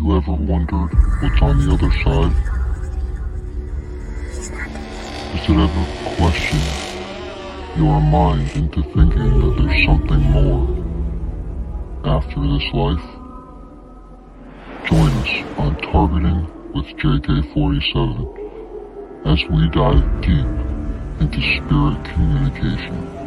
you ever wondered what's on the other side? Does it ever question your mind into thinking that there's something more after this life? Join us on Targeting with JK47 as we dive deep into spirit communication.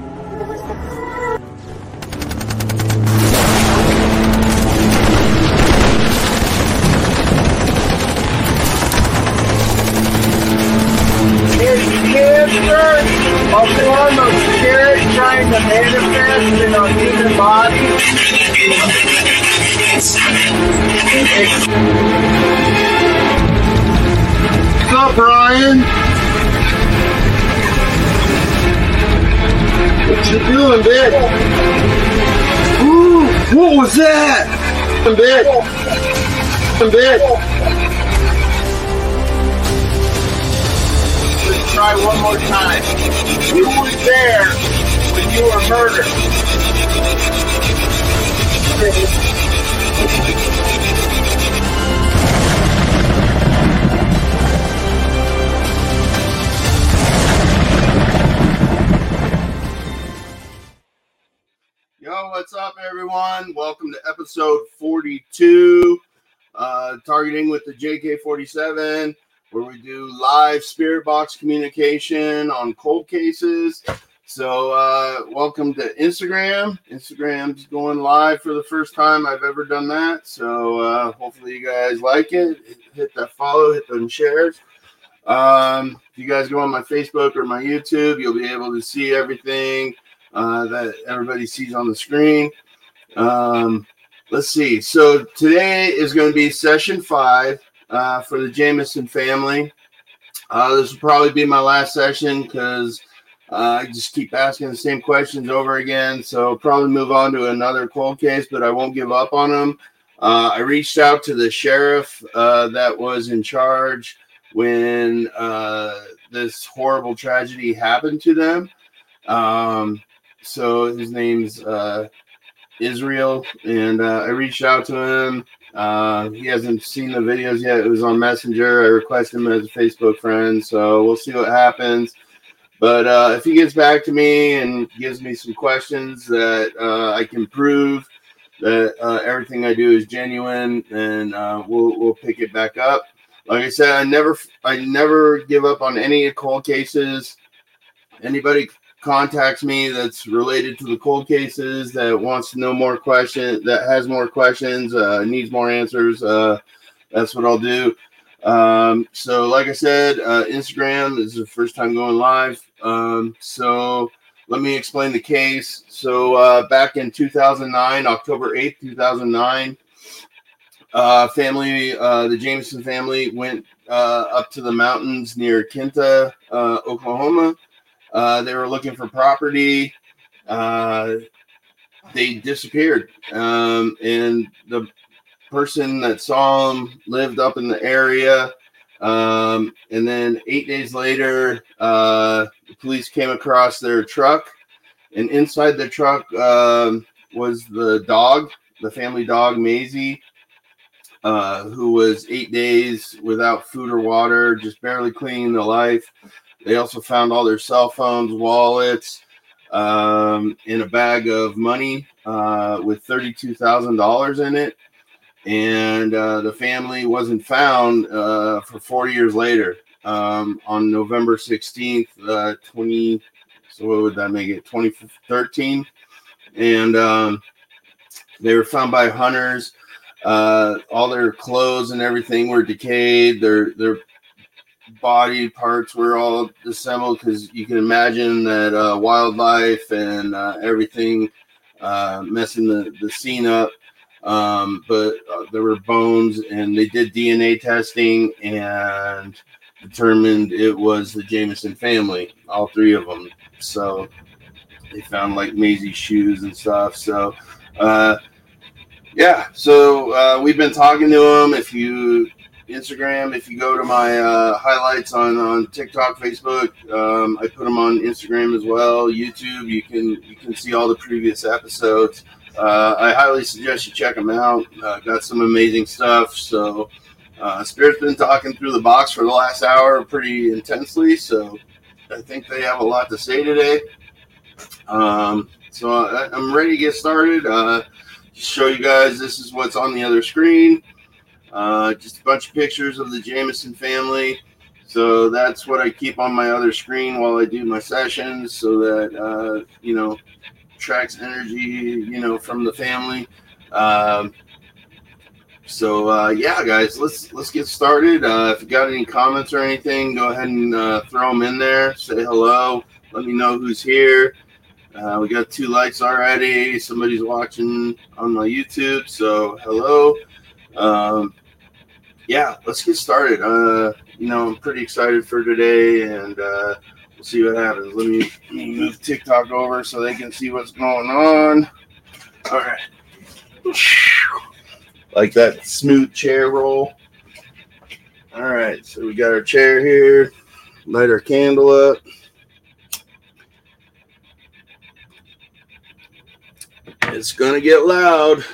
Bitch. Let's try one more time. You were there when you were murdered. What's up, everyone? Welcome to episode 42, uh, targeting with the JK47, where we do live spirit box communication on cold cases. So, uh, welcome to Instagram. Instagram's going live for the first time I've ever done that. So, uh, hopefully, you guys like it. Hit that follow, hit them shares. Um, if you guys go on my Facebook or my YouTube, you'll be able to see everything uh, that everybody sees on the screen. Um, let's see. So today is going to be session five uh, for the Jamison family. Uh, this will probably be my last session because uh, I just keep asking the same questions over again. So I'll probably move on to another cold case, but I won't give up on them. Uh, I reached out to the sheriff uh, that was in charge when uh, this horrible tragedy happened to them. Um, so his name's uh, Israel, and uh, I reached out to him. Uh, he hasn't seen the videos yet. It was on Messenger. I requested him as a Facebook friend, so we'll see what happens. But uh, if he gets back to me and gives me some questions that uh, I can prove that uh, everything I do is genuine, then uh, we'll we'll pick it back up. Like I said, I never I never give up on any cold cases. Anybody contacts me that's related to the cold cases that wants to know more questions that has more questions uh, needs more answers uh, that's what i'll do. Um, so like i said uh, instagram is the first time going live. Um, so let me explain the case. So uh, back in 2009 october 8th 2009 uh, family uh, the jamison family went uh, up to the mountains near kinta uh, oklahoma uh, they were looking for property. Uh, they disappeared. Um, and the person that saw them lived up in the area. Um, and then eight days later, uh, the police came across their truck. And inside the truck um, was the dog, the family dog, Maisie, uh, who was eight days without food or water, just barely clinging to life. They also found all their cell phones, wallets, um, in a bag of money uh, with thirty-two thousand dollars in it, and uh, the family wasn't found uh, for four years later. Um, on November sixteenth, uh, twenty. So what would that make it? Twenty thirteen, and um, they were found by hunters. Uh, all their clothes and everything were decayed. Their their body parts were all disassembled because you can imagine that uh, wildlife and uh, everything uh, messing the, the scene up. Um, but uh, there were bones, and they did DNA testing and determined it was the Jamison family, all three of them. So they found like Maisie's shoes and stuff. So, uh, yeah, so uh, we've been talking to them. If you Instagram. If you go to my uh, highlights on, on TikTok, Facebook, um, I put them on Instagram as well. YouTube, you can you can see all the previous episodes. Uh, I highly suggest you check them out. Uh, got some amazing stuff. So, uh, Spirit's been talking through the box for the last hour pretty intensely. So, I think they have a lot to say today. Um, so, I, I'm ready to get started. Uh, show you guys this is what's on the other screen. Uh, just a bunch of pictures of the Jamison family. So that's what I keep on my other screen while I do my sessions, so that uh, you know tracks energy, you know, from the family. Um, so uh, yeah, guys, let's let's get started. Uh, if you got any comments or anything, go ahead and uh, throw them in there. Say hello. Let me know who's here. Uh, we got two likes already. Somebody's watching on my YouTube, so hello. Um, yeah, let's get started. Uh, you know, I'm pretty excited for today, and uh, we'll see what happens. Let me, let me move TikTok over so they can see what's going on. All right. Like that smooth chair roll. All right, so we got our chair here. Light our candle up. It's gonna get loud.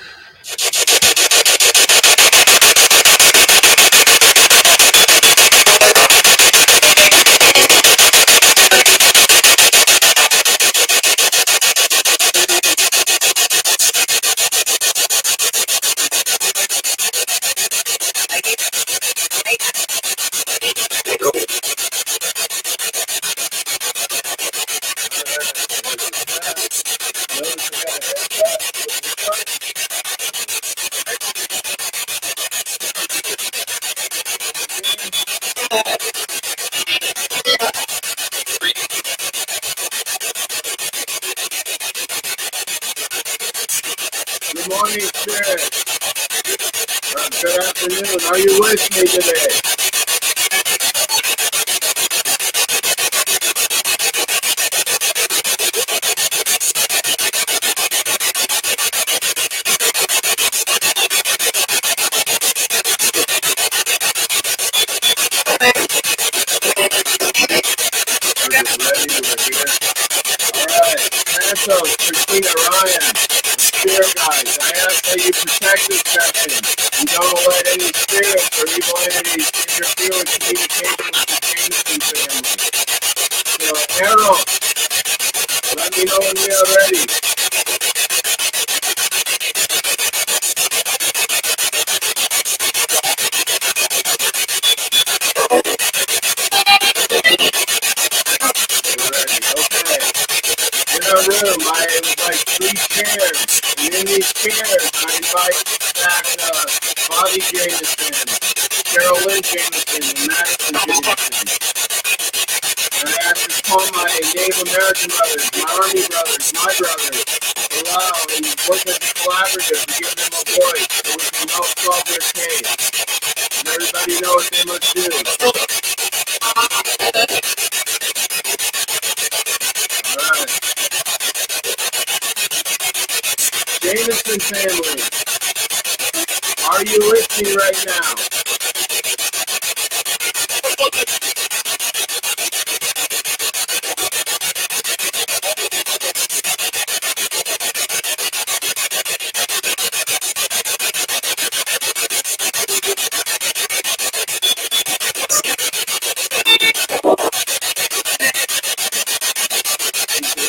Morning, Spirit. Good afternoon. Are you with me today? We're just ready. We're here. All right. Santos, Christina Ryan, Spirit Guys, I ask that you protect this session. You don't let any spirits or evil entities interfere with communication with the Jamison family. So, Errol, let me know when we are ready. We're ready. Okay. In our room, I invite three chairs. And in these chairs, I invite back uh, Bobby Jamison, Carol Lynn Jamison, and Madison Jamison. And I ask to call my Native American brothers, my Army brothers, my brothers, allow and work as a collaborative to give them a voice so we can help solve their case. And everybody know what they must do. Alright. Jamison family, are you me right now?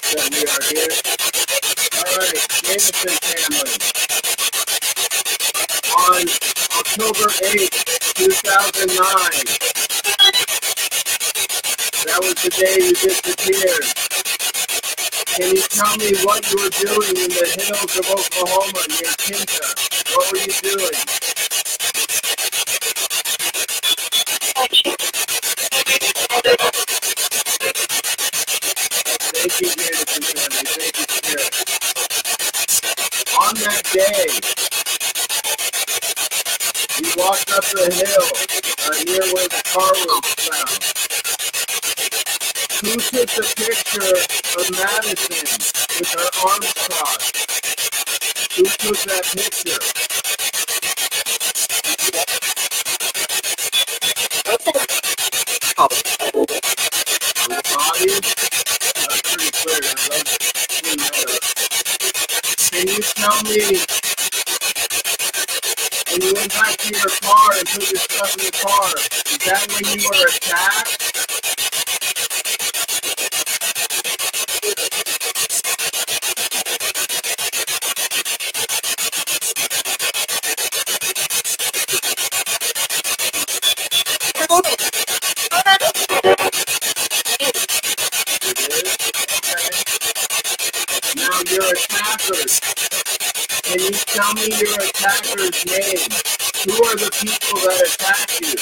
That we are here. Alright, Jamison family. On October 8th, 2009, that was the day you disappeared. Can you tell me what you were doing in the hills of Oklahoma near Kinta? What were you doing? Thank you, Jamison family. Thank you, Spirit. On that day, you walked up the hill uh, near where the car was found. The picture of Madison with her arms crossed? Who took that picture? Was it Bobby? That's pretty clear. I'd love to know that. Can you tell when you were attacked? It is? Okay. Now your attackers. Can you tell me your attacker's name? Who are the people that attacked you?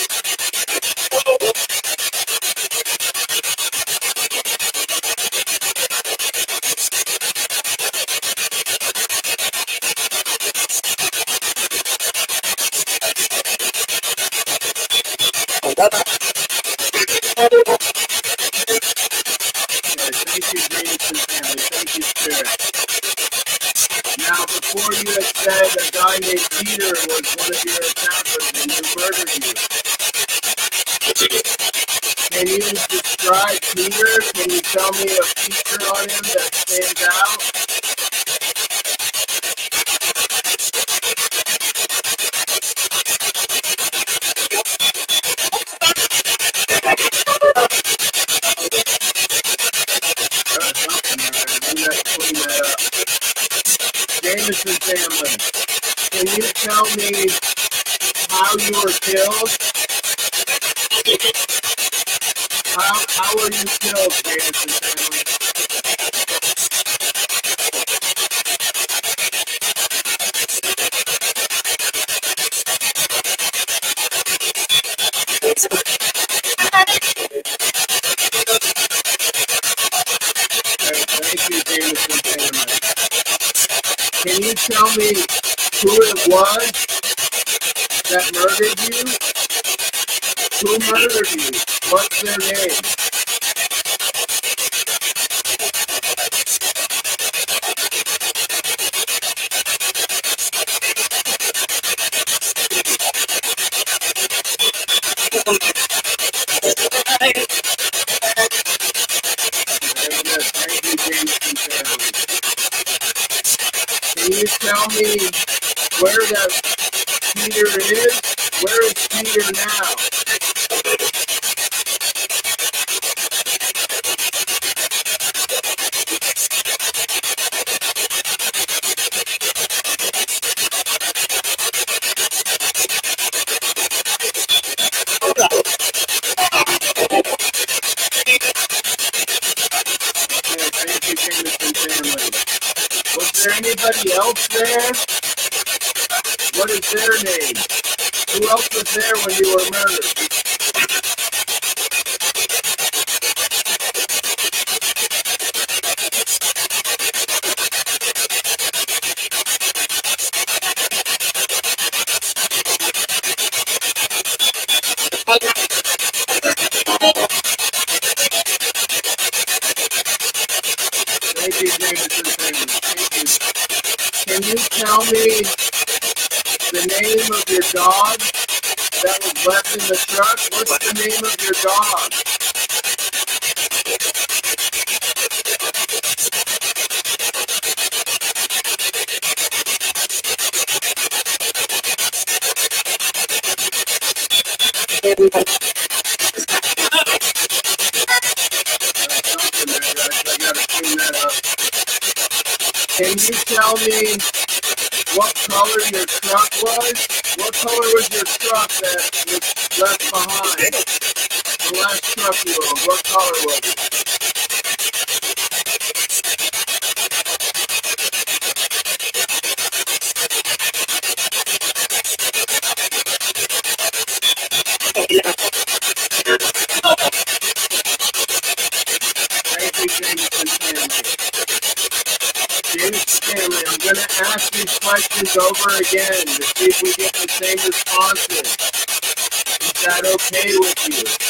Thank you, Jamison family. Thank you, Spirit. Now, before you had said named Peter was one of your attackers and who murdered you. Can you describe Peter? Can you tell me a feature on him that stands out? Uh, something there. Maybe that's clean that up. Jamison family, can you tell me how you were killed? How, how were you killed, Jamison family? Okay, Can you tell me who it was that murdered you? Who murdered you? What's their name? Very good. Thank you, Jamison family. Can you tell me where that Peter is? Where is Peter now? Okay, thank you, Jamison family. Was there anybody else there? What is their name? Who else was there when you were murdered? Thank you, Jamison family. Thank you. Can you tell me the name of your dog that was left in the truck? What's the name of your dog? Clean. Can you tell me what color your truck was? What color was your truck that was left behind? The last truck you owned, what color was it? Thank you, Jamison family. Jamison family, I'm going to ask these questions over again to see if we get the same responses. Is that okay with you?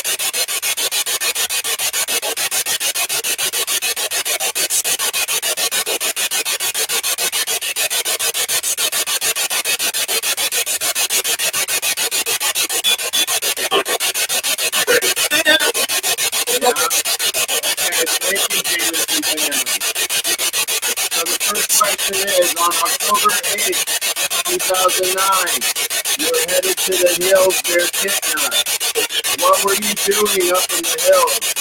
queuing up in the hills.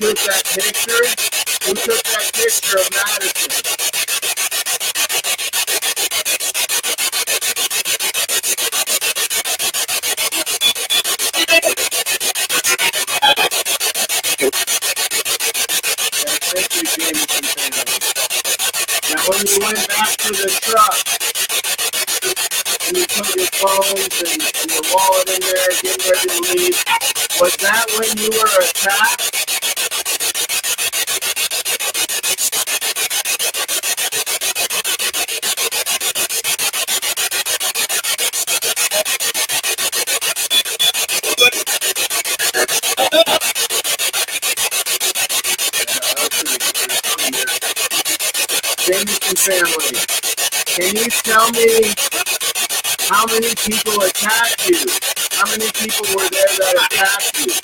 took that picture? Who took that picture of Madison? Now when you went back to the truck, and you put your phones and, and your wallet in there, getting ready to leave, was that when you were attacked? family. Can you tell me how many people attacked you? How many people were there that attacked you?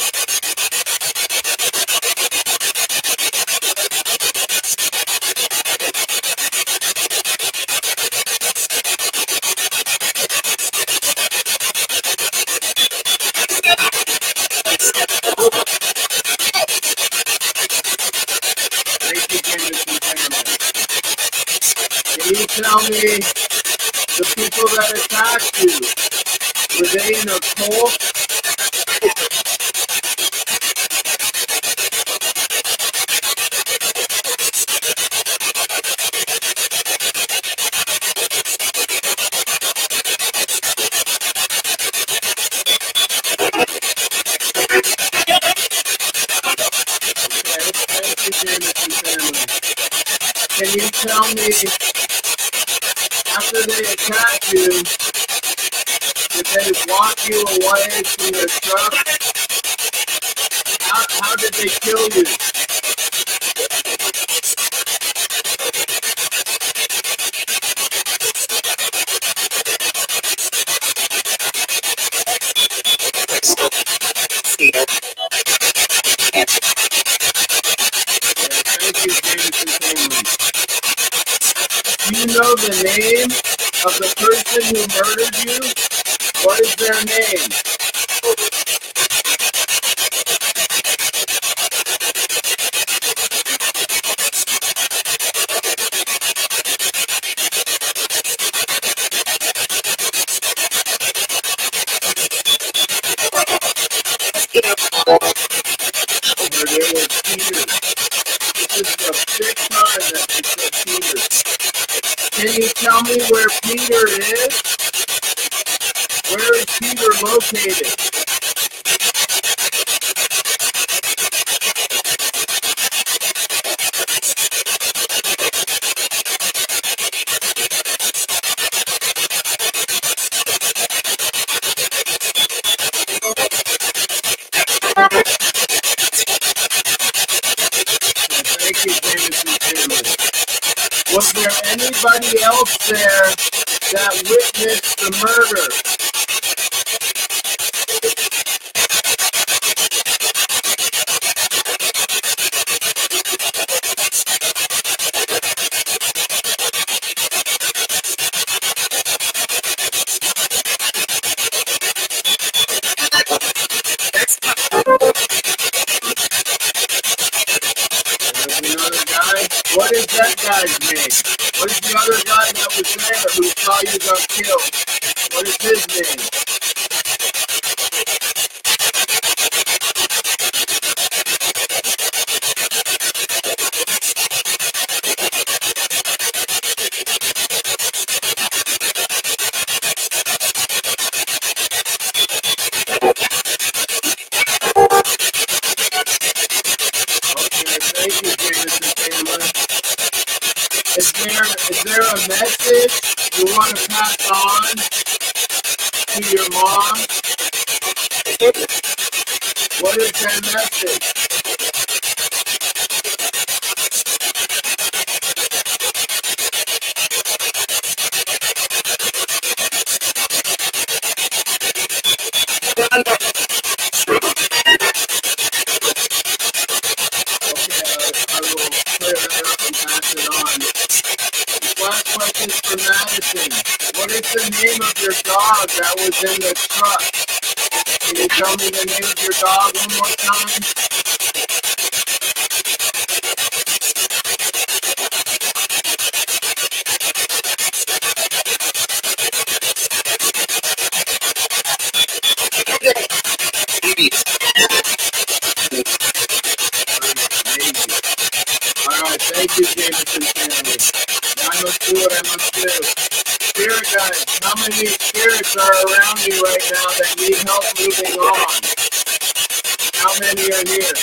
Was in the truck? Can you tell me the name of your dog one more time? Amazing. All right, thank you, Jamison family. Now I must do what I must do. Spirit guys, how many spirits are around me right now that need help moving on? How many are here?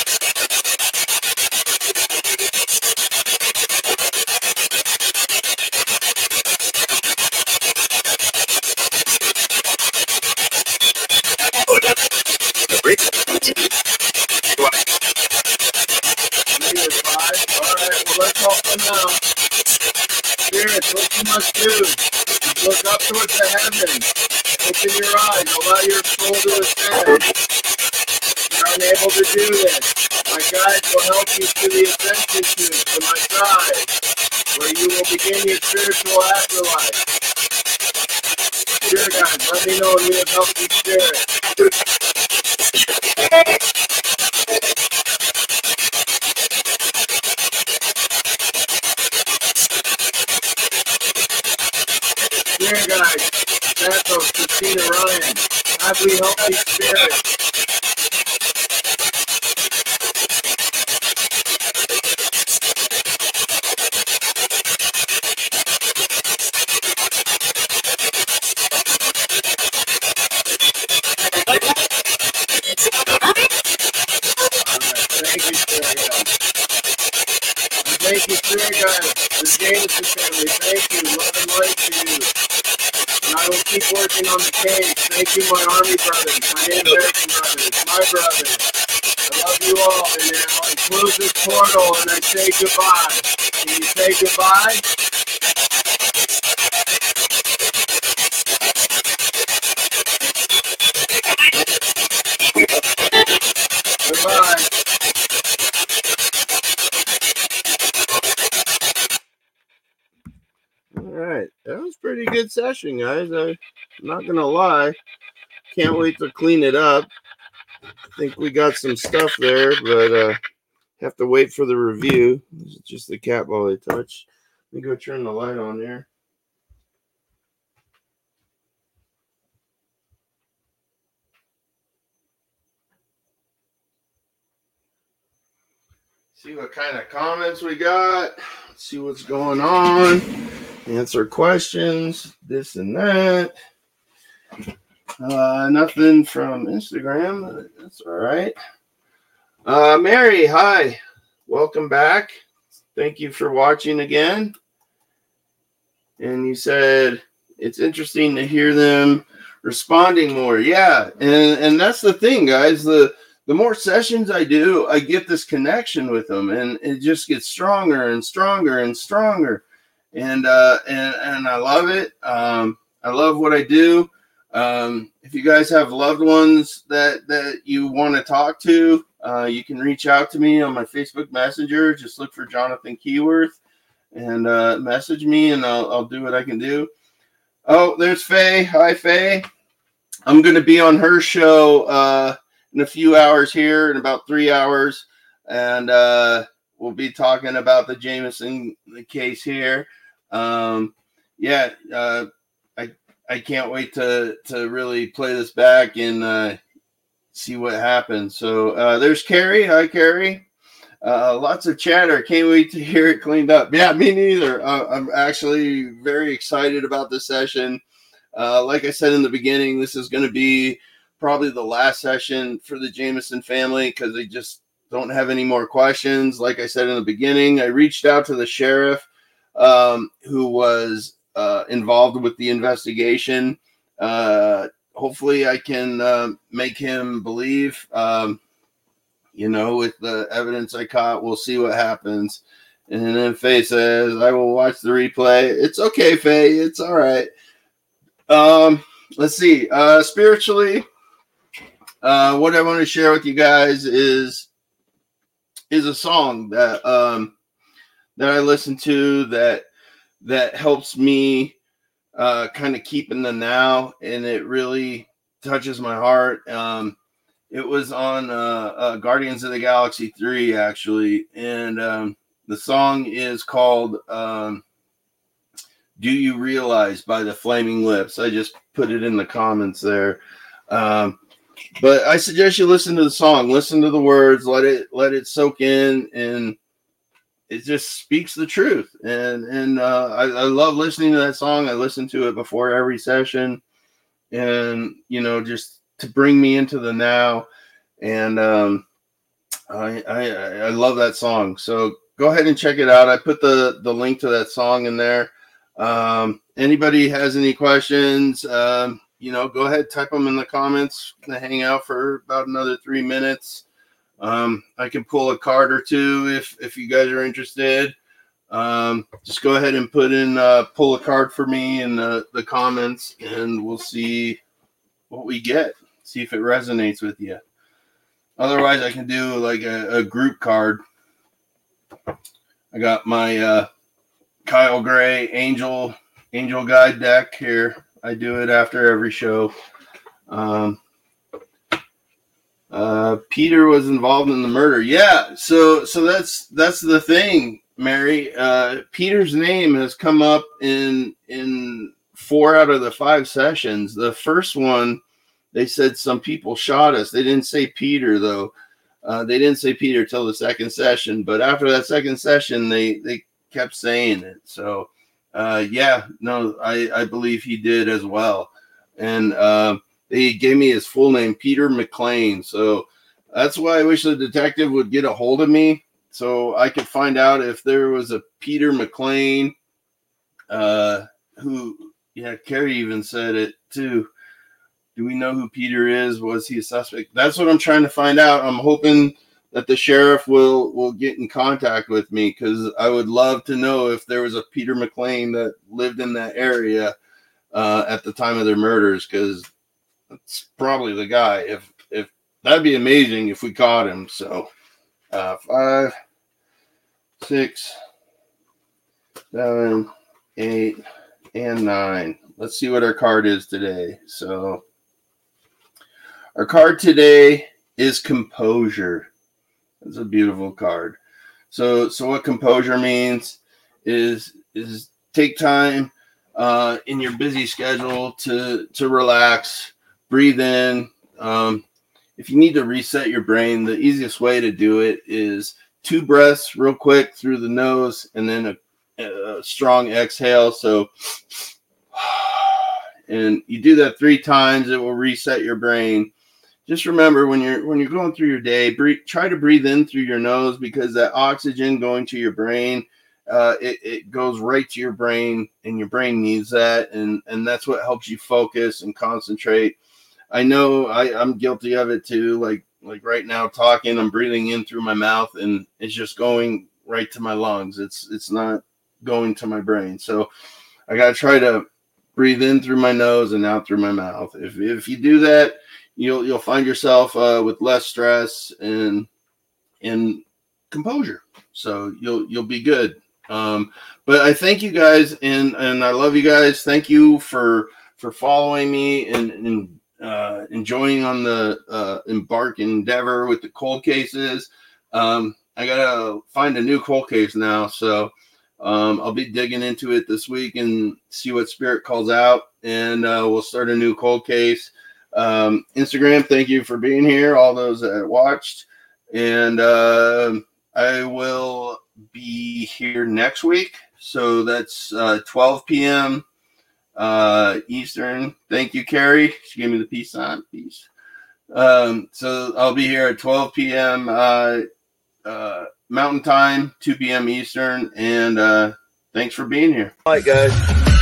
Maybe it's five. All right, well, let's help them out. Spirits, what you must do is look up towards the heavens. Open your eyes. Allow your to. You're unable to do this. My guides will help you to the ascension tube to my side, where you will begin your spiritual afterlife. Spirit guides, let me know if you have helped you spirit. Spirit guides, Santos, Christina Ryan, have we helped you spirit? Thank you, Spirit Spirit guides. The family, thank you. Love and light to you. Keep working on the case. Thank you, my army brothers, my American brothers, my brothers. I love you all. And then I close this portal and I say goodbye. Can you say? Goodbye. All right, that was a pretty good session, guys. I'm not gonna lie. Can't wait to clean it up. I think we got some stuff there, but uh have to wait for the review. This is just the cat ball I touched. Let me go turn the light on there. See what kind of comments we got. See what's going on. Answer questions. This and that. Uh, nothing from Instagram. That's all right. Uh, Mary, hi. Welcome back. Thank you for watching again. And you said it's interesting to hear them responding more. Yeah, and and that's the thing, guys. The the more sessions I do, I get this connection with them, and it just gets stronger and stronger and stronger. And uh, and and I love it. Um, I love what I do. Um, if you guys have loved ones that that you want to talk to, uh, you can reach out to me on my Facebook Messenger. Just look for Jonathan Keyworth and uh, message me, and I'll, I'll do what I can do. Oh, there's Faye. Hi, Faye. I'm going to be on her show uh, in a few hours here, in about three hours, and uh, we'll be talking about the Jamison case here. Um, yeah, uh, I I can't wait to to really play this back and uh, see what happens. So uh, there's Carrie. Hi, Carrie. Uh, lots of chatter. Can't wait to hear it cleaned up. Yeah, me neither. Uh, I'm actually very excited about this session. Uh, like I said in the beginning, this is going to be probably the last session for the Jamison family because they just don't have any more questions. Like I said in the beginning, I reached out to the sheriff um, who was uh, involved with the investigation. Uh, hopefully, I can uh, make him believe. Um, You know, with the evidence I caught, we'll see what happens. And then Faye says, I will watch the replay. It's okay, Faye. It's all right. Um, let's see. Uh spiritually, uh what I want to share with you guys is is a song that um that I listen to that that helps me uh kind of keep in the now and it really touches my heart. Um it was on uh, uh Guardians of the Galaxy 3 actually and um the song is called um Do You Realize by the Flaming Lips. I just put it in the comments there. Um but I suggest you listen to the song, listen to the words, let it let it soak in and it just speaks the truth. And and uh, I, I love listening to that song. I listen to it before every session, and you know, just to bring me into the now. And um, I, I I love that song. So go ahead and check it out. I put the the link to that song in there. Um, anybody has any questions? Um, you know, go ahead, type them in the comments. I hang out for about another three minutes. Um, I can pull a card or two if if you guys are interested. Um, just go ahead and put in uh, pull a card for me in the, the comments, and we'll see what we get. See if it resonates with you. Otherwise, I can do like a, a group card. I got my uh, Kyle Gray Angel Angel Guide deck here. I do it after every show. Um, uh, Peter was involved in the murder. Yeah, so so that's that's the thing, Mary. Uh, Peter's name has come up in in four out of the five sessions. The first one, they said some people shot us. They didn't say Peter though. Uh, they didn't say Peter till the second session, but after that second session, they they kept saying it. So uh, yeah, no, I I believe he did as well, and. Uh, they gave me his full name, Peter McLean. So that's why I wish the detective would get a hold of me so I could find out if there was a Peter McLean uh, who, yeah, Carrie even said it too. Do we know who Peter is? Was he a suspect? That's what I'm trying to find out. I'm hoping that the sheriff will will get in contact with me because I would love to know if there was a Peter McLean that lived in that area uh, at the time of their murders because that's probably the guy. If if that'd be amazing if we caught him. So uh, five, six, seven, eight, and nine. Let's see what our card is today. So our card today is composure. It's a beautiful card. So so what composure means is is take time uh, in your busy schedule to to relax breathe in. Um, if you need to reset your brain, the easiest way to do it is two breaths real quick through the nose and then a, a strong exhale. So, and you do that three times, it will reset your brain. Just remember when you're when you're going through your day, breathe, try to breathe in through your nose because that oxygen going to your brain uh, it, it goes right to your brain and your brain needs that and and that's what helps you focus and concentrate I know I, I'm guilty of it too. Like like right now talking, I'm breathing in through my mouth and it's just going right to my lungs. It's it's not going to my brain. So I gotta try to breathe in through my nose and out through my mouth. If if you do that, you'll you'll find yourself uh, with less stress and and composure. So you'll you'll be good. Um, but I thank you guys and and I love you guys. Thank you for for following me and, and uh, enjoying on the uh, embark endeavor with the cold cases. Um, I gotta find a new cold case now, so um, I'll be digging into it this week and see what spirit calls out, and uh, we'll start a new cold case. Um, Instagram, thank you for being here, all those that watched, and uh, I will be here next week. So that's uh, 12 p.m uh, Eastern. Thank you, Carrie. She gave me the peace sign. Peace. Um, so I'll be here at 12 p.m. Uh, uh, Mountain Time, 2 p.m. Eastern, and uh, thanks for being here. All right, guys.